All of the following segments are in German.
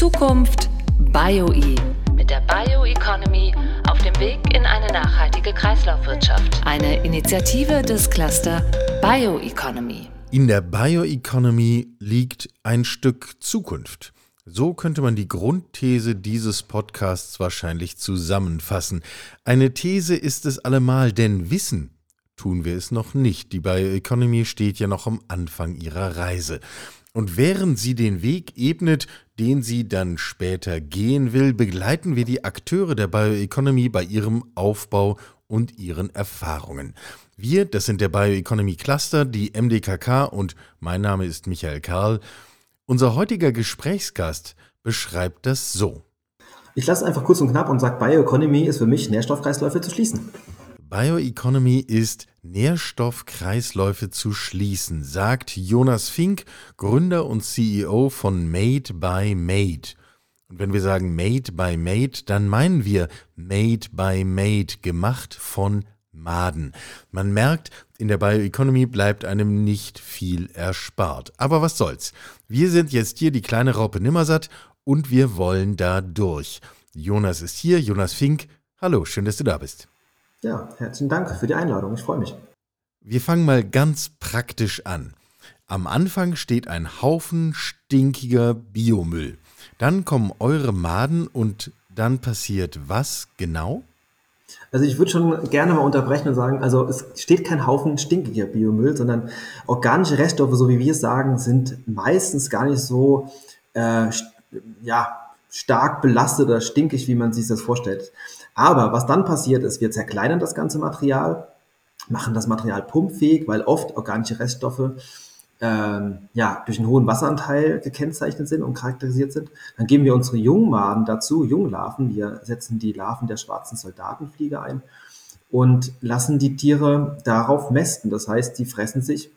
Zukunft BioE mit der Bioeconomy auf dem Weg in eine nachhaltige Kreislaufwirtschaft. Eine Initiative des Cluster Bioeconomy. In der Bioeconomy liegt ein Stück Zukunft. So könnte man die Grundthese dieses Podcasts wahrscheinlich zusammenfassen. Eine These ist es allemal, denn Wissen tun wir es noch nicht. Die Bioeconomy steht ja noch am Anfang ihrer Reise. Und während sie den Weg ebnet, den sie dann später gehen will, begleiten wir die Akteure der Bioeconomy bei ihrem Aufbau und ihren Erfahrungen. Wir, das sind der Bioeconomy Cluster, die MDKK und mein Name ist Michael Karl. Unser heutiger Gesprächsgast beschreibt das so. Ich lasse einfach kurz und knapp und sage, Bioeconomy ist für mich Nährstoffkreisläufe zu schließen. Bioeconomy ist Nährstoffkreisläufe zu schließen, sagt Jonas Fink, Gründer und CEO von Made by Made. Und wenn wir sagen Made by Made, dann meinen wir Made by Made, gemacht von Maden. Man merkt, in der Bioeconomy bleibt einem nicht viel erspart. Aber was soll's? Wir sind jetzt hier die kleine Raupe Nimmersatt und wir wollen da durch. Jonas ist hier, Jonas Fink. Hallo, schön, dass du da bist. Ja, herzlichen Dank für die Einladung. Ich freue mich. Wir fangen mal ganz praktisch an. Am Anfang steht ein Haufen stinkiger Biomüll. Dann kommen eure Maden und dann passiert was genau? Also ich würde schon gerne mal unterbrechen und sagen, also es steht kein Haufen stinkiger Biomüll, sondern organische Reststoffe, so wie wir es sagen, sind meistens gar nicht so äh, ja, stark belastet oder stinkig, wie man sich das vorstellt. Aber was dann passiert ist, wir zerkleinern das ganze Material, machen das Material pumpfähig, weil oft organische Reststoffe ähm, ja, durch einen hohen Wasseranteil gekennzeichnet sind und charakterisiert sind. Dann geben wir unsere Jungmaden dazu, Junglarven, wir setzen die Larven der schwarzen Soldatenfliege ein und lassen die Tiere darauf mästen. Das heißt, die fressen sich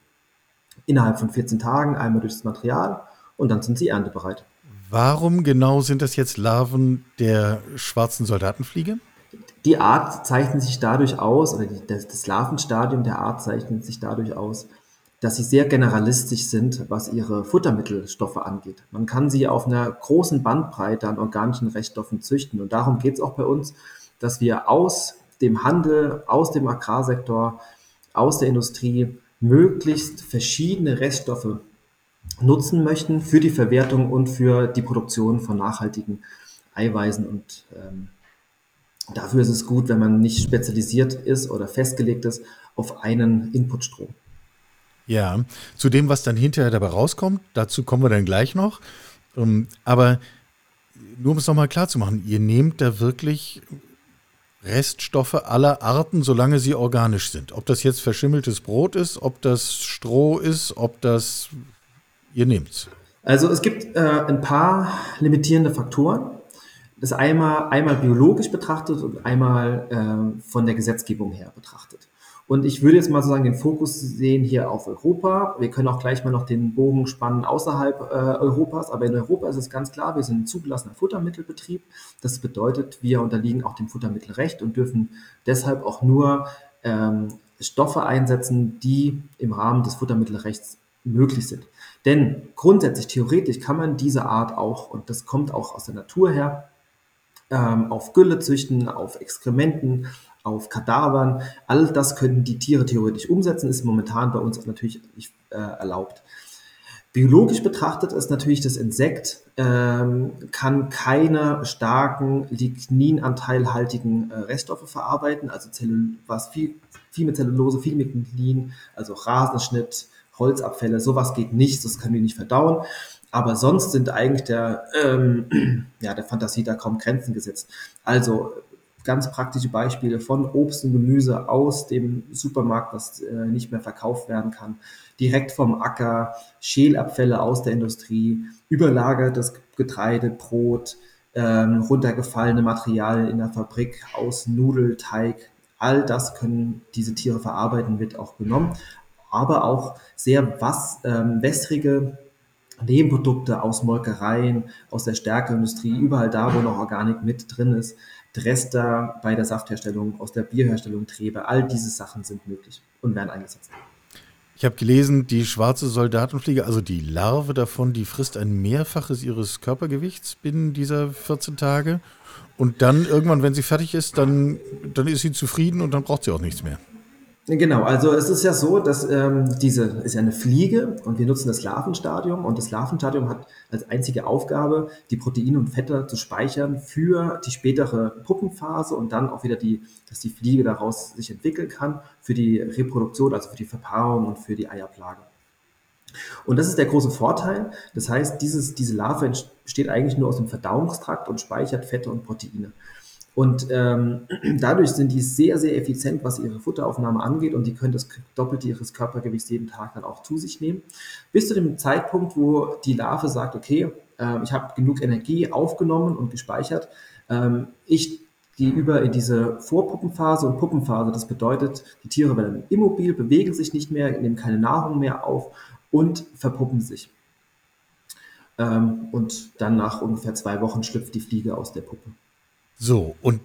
innerhalb von 14 Tagen einmal durch das Material und dann sind sie erntebereit. Warum genau sind das jetzt Larven der schwarzen Soldatenfliege? Die Art zeichnet sich dadurch aus, oder die, das, das Larvenstadium der Art zeichnet sich dadurch aus, dass sie sehr generalistisch sind, was ihre Futtermittelstoffe angeht. Man kann sie auf einer großen Bandbreite an organischen Reststoffen züchten. Und darum geht es auch bei uns, dass wir aus dem Handel, aus dem Agrarsektor, aus der Industrie möglichst verschiedene Reststoffe nutzen möchten für die Verwertung und für die Produktion von nachhaltigen Eiweißen und ähm, Dafür ist es gut, wenn man nicht spezialisiert ist oder festgelegt ist auf einen Inputstrom. Ja, zu dem, was dann hinterher dabei rauskommt, dazu kommen wir dann gleich noch. Ähm, aber nur um es nochmal klar zu machen, ihr nehmt da wirklich Reststoffe aller Arten, solange sie organisch sind. Ob das jetzt verschimmeltes Brot ist, ob das Stroh ist, ob das ihr nehmt's. Also es gibt äh, ein paar limitierende Faktoren das einmal, einmal biologisch betrachtet und einmal äh, von der Gesetzgebung her betrachtet. Und ich würde jetzt mal sozusagen den Fokus sehen hier auf Europa. Wir können auch gleich mal noch den Bogen spannen außerhalb äh, Europas. Aber in Europa ist es ganz klar, wir sind ein zugelassener Futtermittelbetrieb. Das bedeutet, wir unterliegen auch dem Futtermittelrecht und dürfen deshalb auch nur ähm, Stoffe einsetzen, die im Rahmen des Futtermittelrechts möglich sind. Denn grundsätzlich, theoretisch kann man diese Art auch, und das kommt auch aus der Natur her, ähm, auf Gülle züchten, auf Exkrementen, auf Kadavern. All das können die Tiere theoretisch umsetzen, ist momentan bei uns natürlich nicht äh, erlaubt. Biologisch betrachtet ist natürlich das Insekt, ähm, kann keine starken ligninanteilhaltigen äh, Reststoffe verarbeiten, also Zellul was viel, viel mit Zellulose, viel mit Lignin, also Rasenschnitt, Holzabfälle, sowas geht nicht, das kann die nicht verdauen. Aber sonst sind eigentlich der, ähm, ja, der Fantasie da kaum Grenzen gesetzt. Also ganz praktische Beispiele von Obst und Gemüse aus dem Supermarkt, was äh, nicht mehr verkauft werden kann, direkt vom Acker, Schälabfälle aus der Industrie, überlagertes Getreide, Brot, ähm, runtergefallene Materialien in der Fabrik aus Nudelteig. All das können diese Tiere verarbeiten, wird auch genommen. Aber auch sehr was, ähm, wässrige Nebenprodukte aus Molkereien, aus der Stärkeindustrie, überall da, wo noch Organik mit drin ist, Drester bei der Saftherstellung, aus der Bierherstellung, Trebe, all diese Sachen sind möglich und werden eingesetzt. Ich habe gelesen, die schwarze Soldatenfliege, also die Larve davon, die frisst ein Mehrfaches ihres Körpergewichts binnen dieser 14 Tage. Und dann irgendwann, wenn sie fertig ist, dann, dann ist sie zufrieden und dann braucht sie auch nichts mehr. Genau, also es ist ja so, dass ähm, diese ist ja eine Fliege und wir nutzen das Larvenstadium und das Larvenstadium hat als einzige Aufgabe, die Proteine und Fette zu speichern für die spätere Puppenphase und dann auch wieder die, dass die Fliege daraus sich entwickeln kann für die Reproduktion, also für die Verpaarung und für die Eierplage. Und das ist der große Vorteil. Das heißt, dieses, diese Larve besteht eigentlich nur aus dem Verdauungstrakt und speichert Fette und Proteine. Und ähm, dadurch sind die sehr, sehr effizient, was ihre Futteraufnahme angeht und die können das Doppelte ihres Körpergewichts jeden Tag dann auch zu sich nehmen. Bis zu dem Zeitpunkt, wo die Larve sagt, okay, äh, ich habe genug Energie aufgenommen und gespeichert, ähm, ich gehe über in diese Vorpuppenphase und Puppenphase. Das bedeutet, die Tiere werden immobil, bewegen sich nicht mehr, nehmen keine Nahrung mehr auf und verpuppen sich. Ähm, und dann nach ungefähr zwei Wochen schlüpft die Fliege aus der Puppe. So, und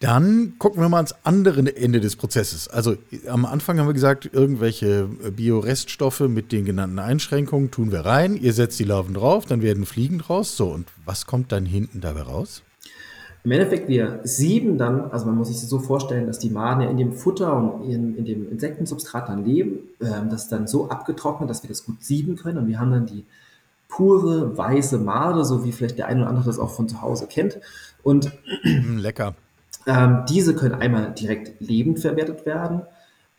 dann gucken wir mal ans andere Ende des Prozesses. Also am Anfang haben wir gesagt, irgendwelche Bioreststoffe mit den genannten Einschränkungen tun wir rein. Ihr setzt die Larven drauf, dann werden Fliegen draus. So, und was kommt dann hinten dabei raus? Im Endeffekt, wir sieben dann, also man muss sich so vorstellen, dass die Maden ja in dem Futter und in, in dem Insektensubstrat dann leben. Ähm, das ist dann so abgetrocknet, dass wir das gut sieben können. Und wir haben dann die pure weiße Made, so wie vielleicht der eine oder andere das auch von zu Hause kennt. Und mm, lecker. Ähm, diese können einmal direkt lebend verwertet werden.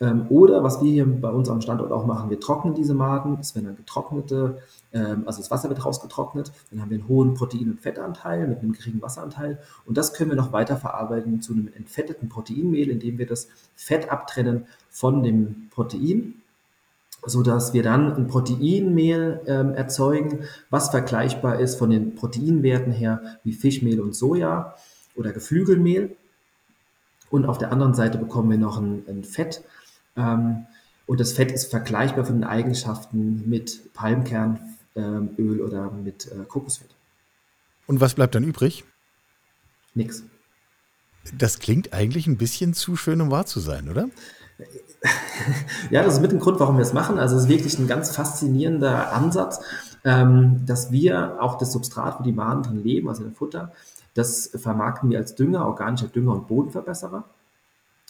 Ähm, oder was wir hier bei uns am Standort auch machen, wir trocknen diese Maden. Es werden dann getrocknete, ähm, also das Wasser wird rausgetrocknet. Dann haben wir einen hohen Protein- und Fettanteil mit einem geringen Wasseranteil. Und das können wir noch weiter verarbeiten zu einem entfetteten Proteinmehl, indem wir das Fett abtrennen von dem Protein so dass wir dann ein Proteinmehl ähm, erzeugen, was vergleichbar ist von den Proteinwerten her wie Fischmehl und Soja oder Geflügelmehl. Und auf der anderen Seite bekommen wir noch ein, ein Fett. Ähm, und das Fett ist vergleichbar von den Eigenschaften mit Palmkernöl ähm, oder mit äh, Kokosfett. Und was bleibt dann übrig? Nix. Das klingt eigentlich ein bisschen zu schön, um wahr zu sein, oder? Ja, das ist mit dem Grund, warum wir es machen. Also es ist wirklich ein ganz faszinierender Ansatz, ähm, dass wir auch das Substrat, wo die Maden drin leben, also das Futter, das vermarkten wir als Dünger, organischer Dünger und Bodenverbesserer.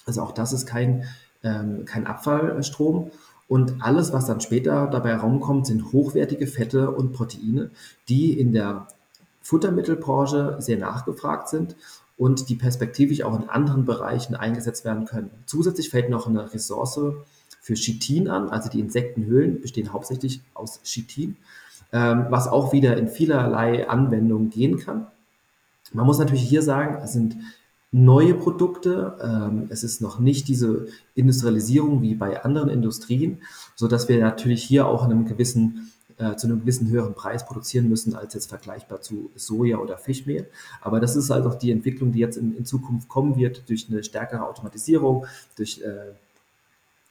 Also auch das ist kein, ähm, kein Abfallstrom. Und alles, was dann später dabei herumkommt, sind hochwertige Fette und Proteine, die in der Futtermittelbranche sehr nachgefragt sind und die perspektivisch auch in anderen Bereichen eingesetzt werden können. Zusätzlich fällt noch eine Ressource für Chitin an, also die Insektenhöhlen bestehen hauptsächlich aus Chitin, ähm, was auch wieder in vielerlei Anwendungen gehen kann. Man muss natürlich hier sagen, es sind neue Produkte. Ähm, es ist noch nicht diese Industrialisierung wie bei anderen Industrien, so dass wir natürlich hier auch in einem gewissen äh, zu einem gewissen höheren Preis produzieren müssen als jetzt vergleichbar zu Soja oder Fischmehl. Aber das ist halt auch die Entwicklung, die jetzt in, in Zukunft kommen wird durch eine stärkere Automatisierung, durch äh,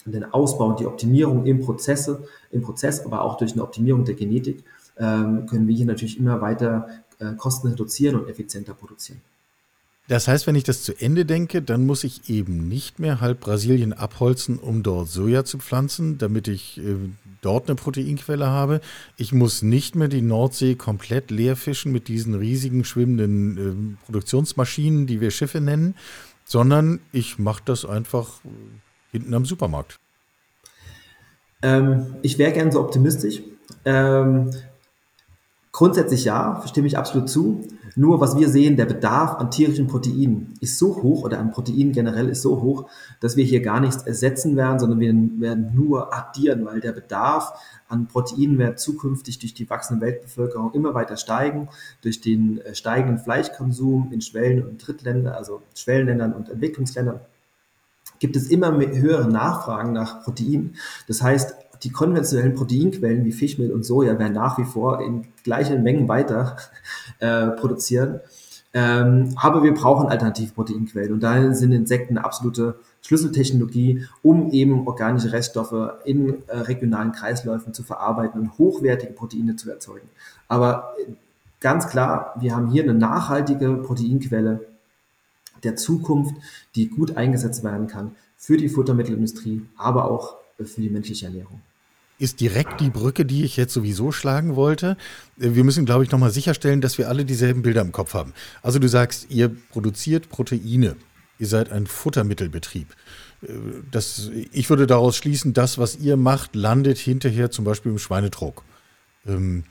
den Ausbau und die Optimierung im, Prozesse, im Prozess, aber auch durch eine Optimierung der Genetik ähm, können wir hier natürlich immer weiter äh, Kosten reduzieren und effizienter produzieren. Das heißt, wenn ich das zu Ende denke, dann muss ich eben nicht mehr halb Brasilien abholzen, um dort Soja zu pflanzen, damit ich äh, dort eine Proteinquelle habe. Ich muss nicht mehr die Nordsee komplett leer fischen mit diesen riesigen schwimmenden äh, Produktionsmaschinen, die wir Schiffe nennen, sondern ich mache das einfach äh, hinten am Supermarkt. Ähm, ich wäre gern so optimistisch. Ähm, grundsätzlich ja, stimme ich absolut zu. Nur was wir sehen, der Bedarf an tierischen Proteinen ist so hoch oder an Proteinen generell ist so hoch, dass wir hier gar nichts ersetzen werden, sondern wir werden nur addieren, weil der Bedarf an Proteinen wird zukünftig durch die wachsende Weltbevölkerung immer weiter steigen, durch den äh, steigenden Fleischkonsum in Schwellen- und Drittländern, also Schwellenländern und Entwicklungsländern gibt es immer höhere Nachfragen nach Proteinen. Das heißt, die konventionellen Proteinquellen wie Fischmehl und Soja werden nach wie vor in gleichen Mengen weiter äh, produzieren. Ähm, aber wir brauchen Alternativproteinquellen und daher sind Insekten eine absolute Schlüsseltechnologie, um eben organische Reststoffe in äh, regionalen Kreisläufen zu verarbeiten und hochwertige Proteine zu erzeugen. Aber äh, ganz klar, wir haben hier eine nachhaltige Proteinquelle der Zukunft, die gut eingesetzt werden kann für die Futtermittelindustrie, aber auch für die menschliche Ernährung. Ist direkt die Brücke, die ich jetzt sowieso schlagen wollte. Wir müssen, glaube ich, nochmal sicherstellen, dass wir alle dieselben Bilder im Kopf haben. Also du sagst, ihr produziert Proteine. Ihr seid ein Futtermittelbetrieb. Äh, das, ich würde daraus schließen, das, was ihr macht, landet hinterher zum Beispiel im Schweinetrog. Ähm,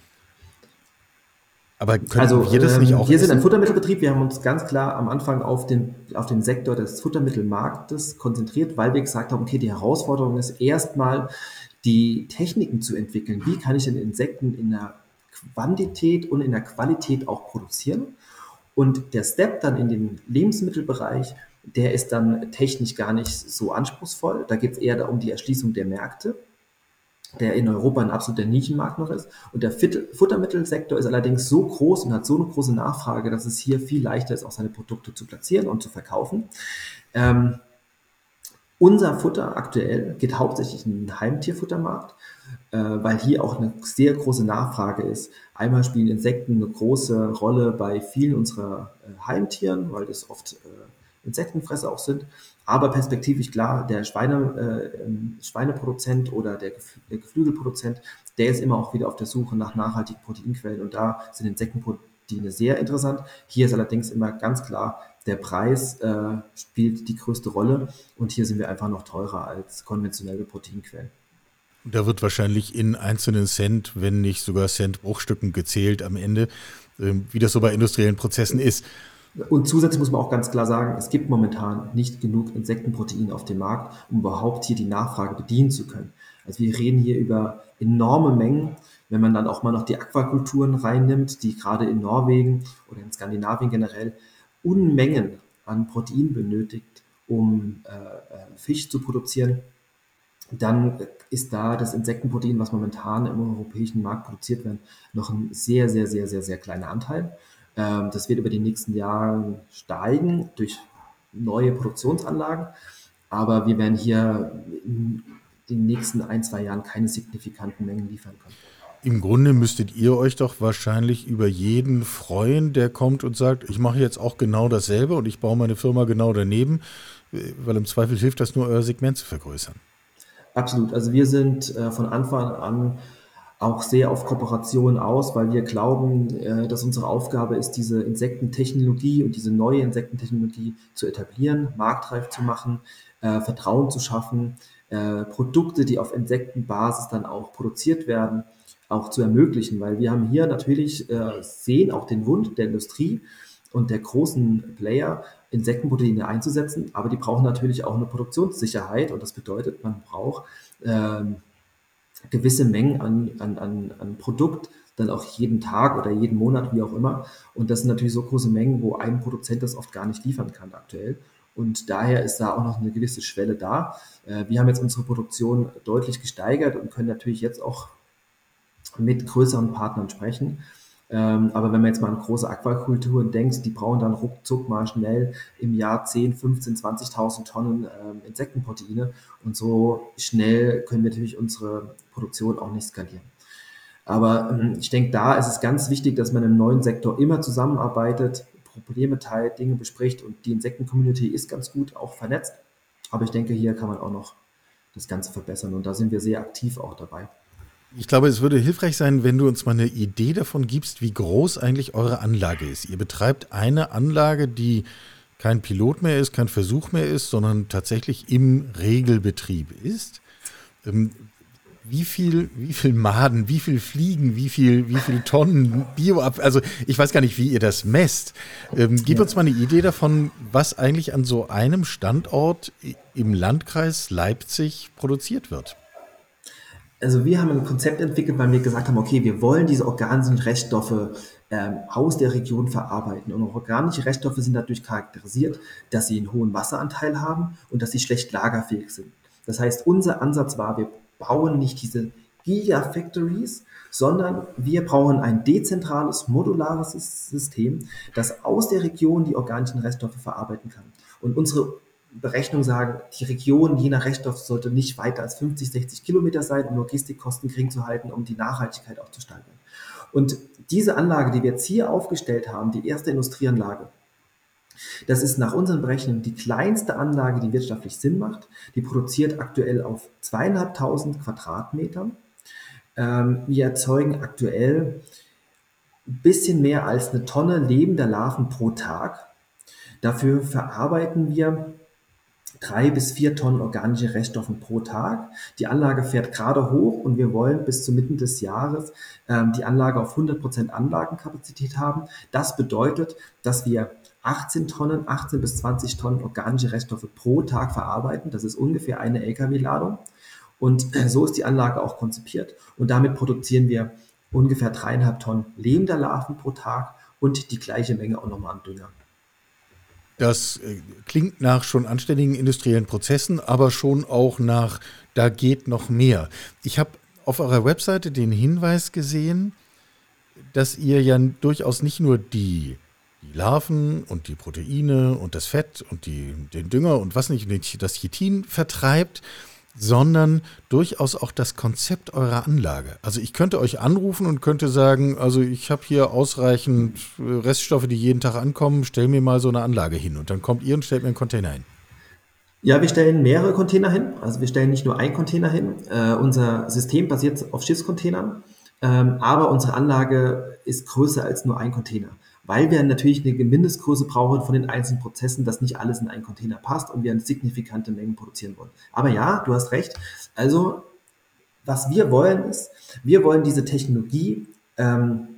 aber können also, wir das nicht ähm, auch? Wir essen? sind ein Futtermittelbetrieb. Wir haben uns ganz klar am Anfang auf den, auf den Sektor des Futtermittelmarktes konzentriert, weil wir gesagt haben, okay, die Herausforderung ist erstmal, die Techniken zu entwickeln. Wie kann ich denn Insekten in der Quantität und in der Qualität auch produzieren? Und der Step dann in den Lebensmittelbereich, der ist dann technisch gar nicht so anspruchsvoll. Da geht es eher um die Erschließung der Märkte der in Europa ein absoluter Nischenmarkt noch ist. Und der Futtermittelsektor ist allerdings so groß und hat so eine große Nachfrage, dass es hier viel leichter ist, auch seine Produkte zu platzieren und zu verkaufen. Ähm, unser Futter aktuell geht hauptsächlich in den Heimtierfuttermarkt, äh, weil hier auch eine sehr große Nachfrage ist. Einmal spielen Insekten eine große Rolle bei vielen unserer äh, Heimtieren, weil das oft äh, Insektenfresser auch sind. Aber perspektivisch klar, der Schweine, äh, ähm, Schweineproduzent oder der, Geflügelproduzent, der ist immer auch wieder auf der Suche nach nachhaltigen Proteinquellen und da sind Insektenproteine sehr interessant. Hier ist allerdings immer ganz klar, der Preis äh, spielt die größte Rolle und hier sind wir einfach noch teurer als konventionelle Proteinquellen. Da wird wahrscheinlich in einzelnen Cent, wenn nicht sogar Cent-Bruchstücken gezählt am Ende, äh, wie das so bei industriellen Prozessen ist. Und zusätzlich muss man auch ganz klar sagen, es gibt momentan nicht genug Insektenprotein auf dem Markt, um überhaupt hier die Nachfrage bedienen zu können. Also wir reden hier über enorme Mengen. Wenn man dann auch mal noch die Aquakulturen reinnimmt, die gerade in Norwegen oder in Skandinavien generell Unmengen an Protein benötigt, um äh, äh Fisch zu produzieren, dann ist da das Insektenprotein, was momentan im europäischen Markt produziert wird, noch ein sehr, sehr, sehr, sehr, sehr kleiner Anteil. Ähm, das wird über die nächsten Jahre steigen durch neue Produktionsanlagen. Aber wir werden hier in den nächsten ein, zwei Jahren keine signifikanten Mengen liefern können. Im Grunde müsstet ihr euch doch wahrscheinlich über jeden freuen, der kommt und sagt, ich mache jetzt auch genau dasselbe und ich baue meine Firma genau daneben, weil im Zweifel hilft das nur, euer Segment zu vergrößern. Absolut. Also wir sind äh, von Anfang an auch sehr auf Kooperation aus, weil wir glauben, äh, dass unsere Aufgabe ist, diese Insektentechnologie und diese neue Insektentechnologie zu etablieren, marktreif zu machen, äh, Vertrauen zu schaffen, äh, Produkte, die auf Insektenbasis dann auch produziert werden, auch zu ermöglichen, weil wir haben hier natürlich sehen auch den Wunsch der Industrie und der großen Player, Insektenproteine einzusetzen, aber die brauchen natürlich auch eine Produktionssicherheit und das bedeutet, man braucht ähm, gewisse Mengen an, an, an, an Produkt, dann auch jeden Tag oder jeden Monat, wie auch immer. Und das sind natürlich so große Mengen, wo ein Produzent das oft gar nicht liefern kann aktuell. Und daher ist da auch noch eine gewisse Schwelle da. Äh, wir haben jetzt unsere Produktion deutlich gesteigert und können natürlich jetzt auch mit größeren Partnern sprechen. Ähm, aber wenn man jetzt mal an große Aquakulturen denkt, die brauchen dann ruckzuck mal schnell im Jahr 10, 15, 20.000 Tonnen ähm, Insektenproteine. Und so schnell können wir natürlich unsere Produktion auch nicht skalieren. Aber ähm, ich denke, da ist es ganz wichtig, dass man im neuen Sektor immer zusammenarbeitet, Probleme teilt, Dinge bespricht und die Insekten-Community ist ganz gut auch vernetzt. Aber ich denke, hier kann man auch noch das Ganze verbessern und da sind wir sehr aktiv auch dabei. Ich glaube, es würde hilfreich sein, wenn du uns mal eine Idee davon gibst, wie groß eigentlich eure Anlage ist. Ihr betreibt eine Anlage, die kein Pilot mehr ist, kein Versuch mehr ist, sondern tatsächlich im Regelbetrieb ist. Ähm, wie viel, wie viel Maden, wie viel Fliegen, wie viel, wie viel Tonnen Bio ab, also ich weiß gar nicht, wie ihr das messt. Ähm, gib uns mal eine Idee davon, was eigentlich an so einem Standort im Landkreis Leipzig produziert wird also wir haben ein Konzept entwickelt, weil wir gesagt haben, okay, wir wollen diese organischen Reststoffe ähm, aus der Region verarbeiten. Und organische Reststoffe sind dadurch charakterisiert, dass sie einen hohen Wasseranteil haben und dass sie schlecht lagerfähig sind. Das heißt, unser Ansatz war, wir bauen nicht diese Gigafactories, sondern wir brauchen ein dezentrales, modulares System, das aus der Region die organischen Reststoffe verarbeiten kann. Und unsere Berechnungen sagen, die Region je nach Rechtsstoff sollte nicht weiter als 50, 60 Kilometer sein, um Logistikkosten gering zu halten, um die Nachhaltigkeit auch zu steigern. Und diese Anlage, die wir jetzt hier aufgestellt haben, die erste Industrieanlage, das ist nach unseren Berechnungen die kleinste Anlage, die wirtschaftlich Sinn macht. Die produziert aktuell auf zweieinhalbtausend Quadratmetern. Ähm, wir erzeugen aktuell ein bisschen mehr als eine Tonne lebender Larven pro Tag. Dafür verarbeiten wir drei bis vier Tonnen organische Reststoffe pro Tag. Die Anlage fährt gerade hoch und wir wollen bis zur Mitte des Jahres ähm, die Anlage auf 100 Prozent Anlagenkapazität haben. Das bedeutet, dass wir 18 Tonnen, 18 bis 20 Tonnen organische Reststoffe pro Tag verarbeiten. Das ist ungefähr eine Lkw-Ladung. Und äh, so ist die Anlage auch konzipiert. Und damit produzieren wir ungefähr dreieinhalb Tonnen lebender Larven pro Tag und die gleiche Menge auch nochmal an Dünger. Das äh, klingt nach schon anständigen industriellen Prozessen, aber schon auch nach, da geht noch mehr. Ich habe auf eurer Webseite den Hinweis gesehen, dass ihr ja durchaus nicht nur die die Larven und die Proteine und das Fett und die, den Dünger und was nicht, das Chitin vertreibt, sondern durchaus auch das Konzept eurer Anlage. Also ich könnte euch anrufen und könnte sagen, also ich habe hier ausreichend Reststoffe, die jeden Tag ankommen, stell mir mal so eine Anlage hin und dann kommt ihr und stellt mir einen Container hin. Ja, wir stellen mehrere Container hin. Also wir stellen nicht nur einen Container hin. Äh, unser System basiert auf Schiffscontainern, ähm, aber unsere Anlage ist größer als nur ein Container weil wir natürlich eine Mindestgröße brauchen von den einzelnen Prozessen, dass nicht alles in einen Container passt und wir eine signifikante Mengen produzieren wollen. Aber ja, du hast recht. Also, was wir wollen ist, wir wollen diese Technologie ähm,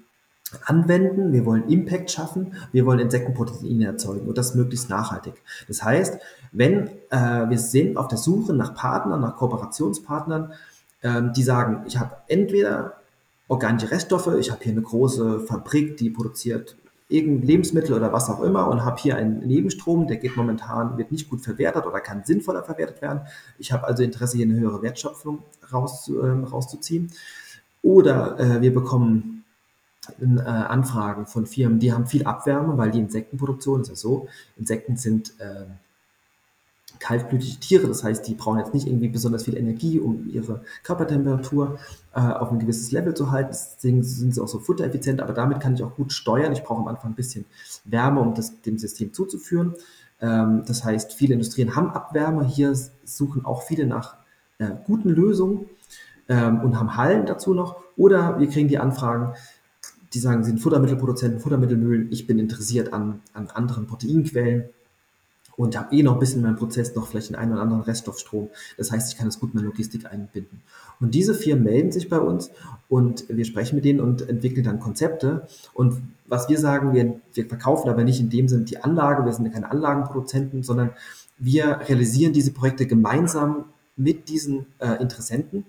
anwenden, wir wollen Impact schaffen, wir wollen Insektenproteine erzeugen und das möglichst nachhaltig. Das heißt, wenn äh, wir sind auf der Suche nach Partnern, nach Kooperationspartnern, ähm, die sagen, ich habe entweder organische Reststoffe, ich habe hier eine große Fabrik, die produziert irgendein Lebensmittel oder was auch immer und habe hier einen Nebenstrom, der geht momentan, wird nicht gut verwertet oder kann sinnvoller verwertet werden. Ich habe also Interesse, hier eine höhere Wertschöpfung rauszu, äh, rauszuziehen. Oder äh, wir bekommen äh, Anfragen von Firmen, die haben viel Abwärme, weil die Insektenproduktion ist ja so, Insekten sind äh, kaltblütige Tiere. Das heißt, die brauchen jetzt nicht irgendwie besonders viel Energie, um ihre Körpertemperatur äh, auf ein gewisses Level zu halten. Deswegen sind sie auch so futtereffizient, aber damit kann ich auch gut steuern. Ich brauche am Anfang ein bisschen Wärme, um das dem System zuzuführen. Ähm, das heißt, viele Industrien haben Abwärme. Hier suchen auch viele nach äh, guten Lösungen ähm, und haben Hallen dazu noch. Oder wir kriegen die Anfragen, die sagen, sie sind Futtermittelproduzenten, Futtermittelmühlen. Ich bin interessiert an, an anderen Proteinquellen und habe eh noch ein bisschen in meinem Prozess noch vielleicht den einen oder anderen Reststoffstrom. Das heißt, ich kann es gut in meine Logistik einbinden. Und diese Firmen melden sich bei uns und wir sprechen mit denen und entwickeln dann Konzepte. Und was wir sagen, wir, wir verkaufen aber nicht in dem Sinne die Anlage, wir sind keine Anlagenproduzenten, sondern wir realisieren diese Projekte gemeinsam mit diesen äh, Interessenten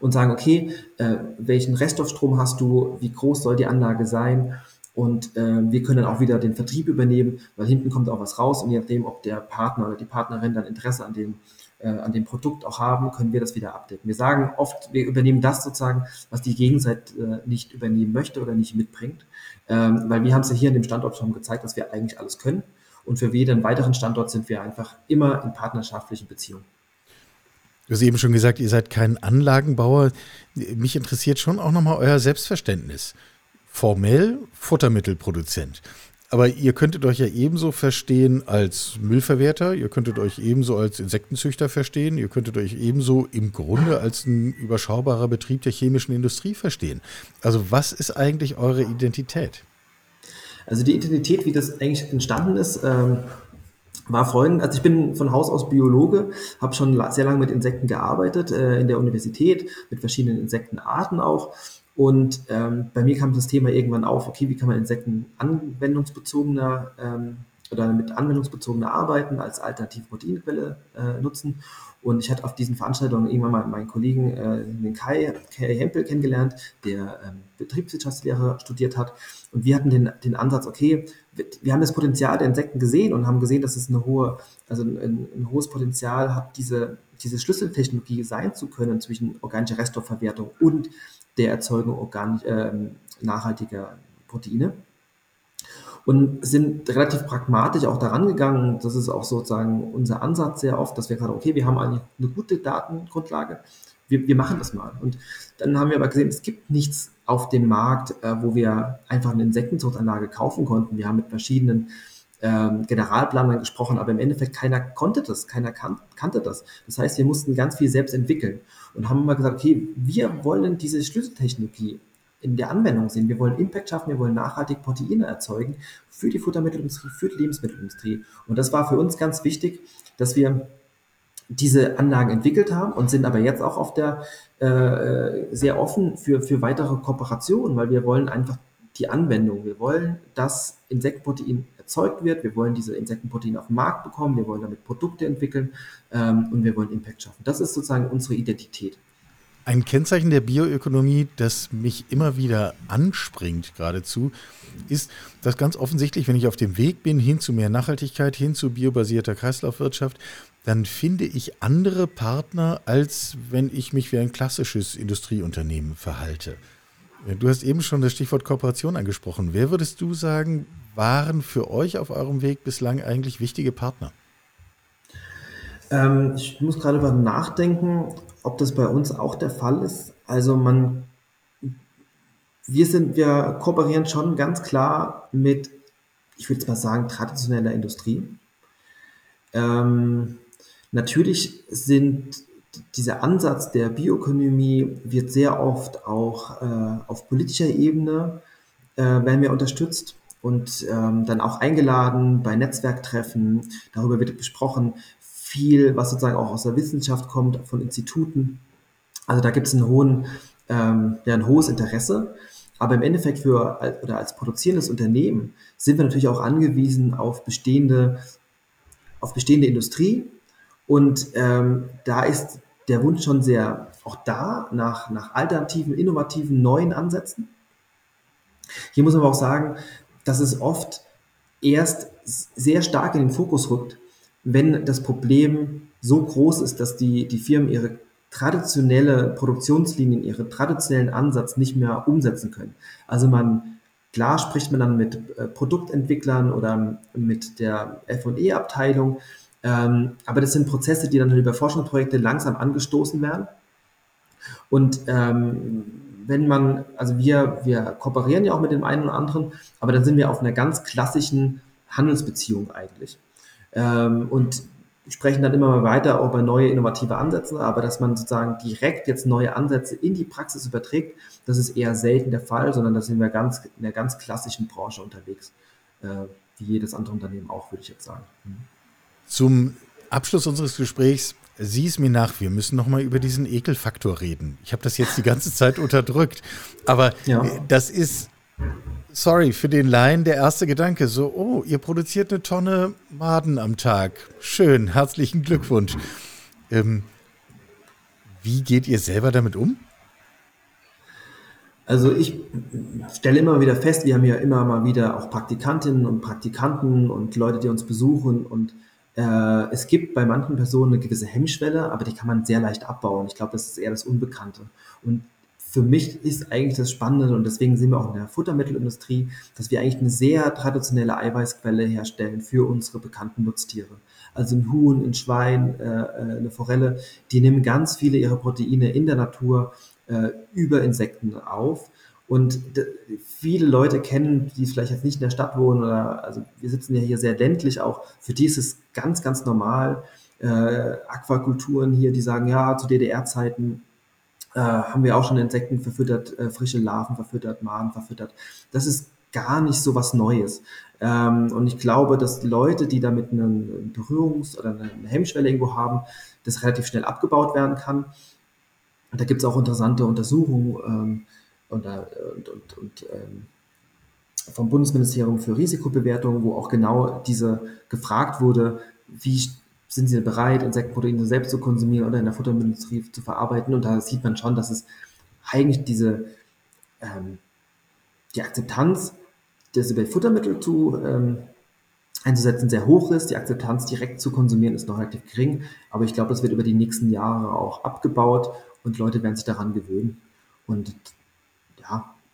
und sagen, okay, äh, welchen Reststoffstrom hast du, wie groß soll die Anlage sein und äh, wir können dann auch wieder den Vertrieb übernehmen, weil hinten kommt auch was raus und je nachdem, ob der Partner oder die Partnerin dann Interesse an dem, äh, an dem Produkt auch haben, können wir das wieder abdecken. Wir sagen oft, wir übernehmen das sozusagen, was die Gegenseite äh, nicht übernehmen möchte oder nicht mitbringt, ähm, weil wir haben es ja hier in dem Standort schon gezeigt, dass wir eigentlich alles können und für jeden weiteren Standort sind wir einfach immer in partnerschaftlichen Beziehungen. Du hast eben schon gesagt, ihr seid kein Anlagenbauer. Mich interessiert schon auch nochmal euer Selbstverständnis formell Futtermittelproduzent. Aber ihr könntet euch ja ebenso verstehen als Müllverwerter, ihr könntet euch ebenso als Insektenzüchter verstehen, ihr könntet euch ebenso im Grunde als ein überschaubarer Betrieb der chemischen Industrie verstehen. Also was ist eigentlich eure Identität? Also die Identität, wie das eigentlich entstanden ist, ähm, war folgend. Also ich bin von Haus aus Biologe, habe schon sehr lange mit Insekten gearbeitet, äh, in der Universität, mit verschiedenen Insektenarten auch und ähm, bei mir kam das Thema irgendwann auf, okay, wie kann man Insekten anwendungsbezogener ähm, oder mit anwendungsbezogener arbeiten, als alternative Proteinquelle äh, nutzen. Und ich hatte auf diesen Veranstaltungen irgendwann mal meinen Kollegen, äh, den Kai, Kai Hempel, kennengelernt, der ähm, Betriebswirtschaftslehre studiert hat. Und wir hatten den, den Ansatz, okay, wir, wir, haben das Potenzial der Insekten gesehen und haben gesehen, dass es eine hohe, also ein, ein hohes Potenzial hat, diese, diese Schlüsseltechnologie sein zu können zwischen organischer Reststoffverwertung und der Erzeugung organisch, äh, nachhaltiger Proteine und sind relativ pragmatisch auch daran gegangen. Das ist auch sozusagen unser Ansatz sehr oft, dass wir gerade, okay, wir haben eigentlich eine gute Datengrundlage, wir, wir machen das mal. Und dann haben wir aber gesehen, es gibt nichts auf dem Markt, äh, wo wir einfach eine Insektenzuchtanlage kaufen konnten. Wir haben mit verschiedenen ähm, Generalplanern gesprochen, aber im Endeffekt keiner konnte das, keiner kan kannte das. Das heißt, wir mussten ganz viel selbst entwickeln und haben mal gesagt, okay, wir wollen diese Schlüsseltechnologie in der Anwendung sehen. Wir wollen Impact schaffen, wir wollen nachhaltig Proteine erzeugen für die Futtermittelindustrie, für die Lebensmittelindustrie. Und das war für uns ganz wichtig, dass wir diese Anlagen entwickelt haben und sind aber jetzt auch auf der äh, sehr offen für, für weitere Kooperationen, weil wir wollen einfach die Anwendung. Wir wollen, dass Insektenprotein erzeugt wird. Wir wollen diese Insektenproteine auf den Markt bekommen. Wir wollen damit Produkte entwickeln ähm, und wir wollen Impact schaffen. Das ist sozusagen unsere Identität. Ein Kennzeichen der Bioökonomie, das mich immer wieder anspringt geradezu, ist, dass ganz offensichtlich, wenn ich auf dem Weg bin hin zu mehr Nachhaltigkeit, hin zu biobasierter Kreislaufwirtschaft, dann finde ich andere Partner, als wenn ich mich wie ein klassisches Industrieunternehmen verhalte. Du hast eben schon das Stichwort Kooperation angesprochen. Wer würdest du sagen, waren für euch auf eurem Weg bislang eigentlich wichtige Partner? Ähm, ich muss gerade über nachdenken, ob das bei uns auch der Fall ist. Also man, wir sind, wir kooperieren schon ganz klar mit, ich würde jetzt mal sagen, traditioneller Industrie. Ähm, natürlich sind dieser Ansatz der Bioökonomie wird sehr oft auch äh, auf politischer Ebene äh, werden wir unterstützt und ähm, dann auch eingeladen bei Netzwerktreffen. Darüber wird gesprochen, viel, was sozusagen auch aus der Wissenschaft kommt, von Instituten. Also da gibt es einen hohen, ähm, ja, ein hohes Interesse. Aber im Endeffekt für oder als produzierendes Unternehmen sind wir natürlich auch angewiesen auf bestehende, auf bestehende Industrie. Und ähm, da ist der Wunsch schon sehr auch da nach, nach alternativen, innovativen, neuen Ansätzen. Hier muss man aber auch sagen, dass es oft erst sehr stark in den Fokus rückt, wenn das Problem so groß ist, dass die, die Firmen ihre traditionelle Produktionslinien, ihren traditionellen Ansatz nicht mehr umsetzen können. Also man, klar spricht man dann mit äh, Produktentwicklern oder mit der F&E-Abteilung, ähm, aber das sind Prozesse, die dann über Forschungsprojekte langsam angestoßen werden. Und ähm, wenn man, also wir, wir kooperieren ja auch mit dem einen oder anderen, aber dann sind wir auf einer ganz klassischen Handelsbeziehung eigentlich. Ähm, und sprechen dann immer mal weiter über neue innovative Ansätze, aber dass man sozusagen direkt jetzt neue Ansätze in die Praxis überträgt, das ist eher selten der Fall, sondern da sind wir ganz in der ganz klassischen Branche unterwegs, äh, wie jedes andere Unternehmen auch, würde ich jetzt sagen. Mhm. Zum Abschluss unseres Gesprächs, sieh es mir nach, wir müssen noch mal über diesen Ekelfaktor reden. Ich habe das jetzt die ganze Zeit unterdrückt, aber ja. das ist sorry, für den Laien der erste Gedanke, so, oh, ihr produziert eine Tonne Maden am Tag. Schön, herzlichen Glückwunsch. Ähm, wie geht ihr selber damit um? Also ich stelle immer wieder fest, wir haben ja immer mal wieder auch Praktikantinnen und Praktikanten und Leute, die uns besuchen und äh, es gibt bei manchen Personen eine gewisse Hemmschwelle, aber die kann man sehr leicht abbauen. Ich glaube, das ist eher das Unbekannte. Und für mich ist eigentlich das Spannende und deswegen sind wir auch in der Futtermittelindustrie, dass wir eigentlich eine sehr traditionelle Eiweißquelle herstellen für unsere bekannten Nutztiere. Also ein Huhn, ein Schwein, äh, äh, eine Forelle, die nehmen ganz viele ihrer Proteine in der Natur äh, über Insekten auf. Und viele Leute kennen, die vielleicht jetzt nicht in der Stadt wohnen oder also wir sitzen ja hier sehr ländlich auch, für die ist es ganz, ganz normal. Äh, Aquakulturen hier, die sagen, ja, zu DDR-Zeiten äh, haben wir auch schon Insekten verfüttert, äh, frische Larven verfüttert, Maden verfüttert. Das ist gar nicht so was Neues. Ähm, und ich glaube, dass die Leute, die damit eine Berührungs- oder eine Hemmschwelle irgendwo haben, das relativ schnell abgebaut werden kann. Und da gibt es auch interessante Untersuchungen ähm, und, äh, und, und, und ähm, vom Bundesministerium für Risikobewertung, wo auch genau diese gefragt wurde, wie sind sie bereit, Insektenproteine selbst zu konsumieren oder in der Futtermittelindustrie zu verarbeiten. Und da sieht man schon, dass es eigentlich diese ähm, die Akzeptanz, das über Futtermittel zu ähm, einzusetzen, sehr hoch ist. Die Akzeptanz direkt zu konsumieren ist noch relativ gering. Aber ich glaube, das wird über die nächsten Jahre auch abgebaut und Leute werden sich daran gewöhnen. Und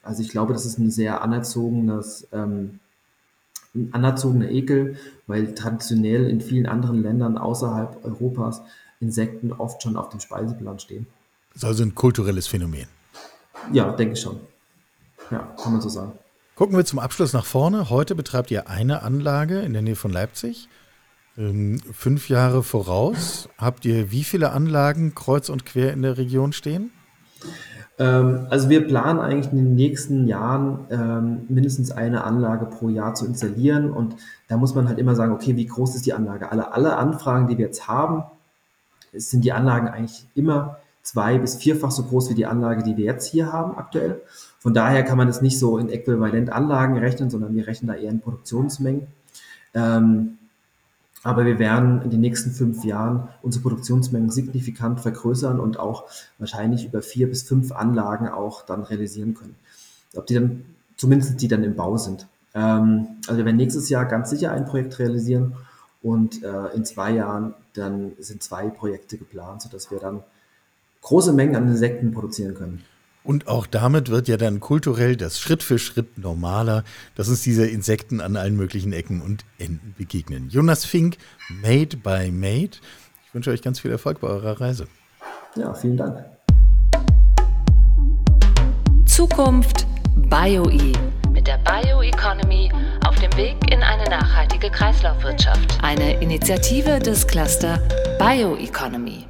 also ich glaube, das ist ein sehr anerzogenes ähm, ein anerzogener Ekel, weil traditionell in vielen anderen Ländern außerhalb Europas Insekten oft schon auf dem Speiseplan stehen. Das ist also ein kulturelles Phänomen. Ja, denke ich schon. Ja, kann man so sagen. Gucken wir zum Abschluss nach vorne. Heute betreibt ihr eine Anlage in der Nähe von Leipzig. Ähm, fünf Jahre voraus habt ihr wie viele Anlagen kreuz und quer in der Region stehen? Ähm, also wir planen eigentlich in den nächsten Jahren ähm, mindestens eine Anlage pro Jahr zu installieren und da muss man halt immer sagen, okay, wie groß ist die Anlage? Alle, alle Anfragen, die wir jetzt haben, sind die Anlagen eigentlich immer zwei bis vierfach so groß wie die Anlage, die wir jetzt hier haben aktuell. Von daher kann man das nicht so in äquivalent Anlagen rechnen, sondern wir rechnen da eher in Produktionsmengen. Ähm, aber wir werden in den nächsten fünf Jahren unsere Produktionsmengen signifikant vergrößern und auch wahrscheinlich über vier bis fünf Anlagen auch dann realisieren können. Ob die dann, zumindest die dann im Bau sind. Ähm, also wir werden nächstes Jahr ganz sicher ein Projekt realisieren und äh, in zwei Jahren dann sind zwei Projekte geplant, sodass wir dann große Mengen an Insekten produzieren können. Und auch damit wird ja dann kulturell das Schritt für Schritt normaler, dass uns diese Insekten an allen möglichen Ecken und Enden begegnen. Jonas Fink, Made by Made. Ich wünsche euch ganz viel Erfolg bei eurer Reise. Ja, vielen Dank. Zukunft BioE mit der Bioeconomy auf dem Weg in eine nachhaltige Kreislaufwirtschaft. Eine Initiative des Cluster Bioeconomy.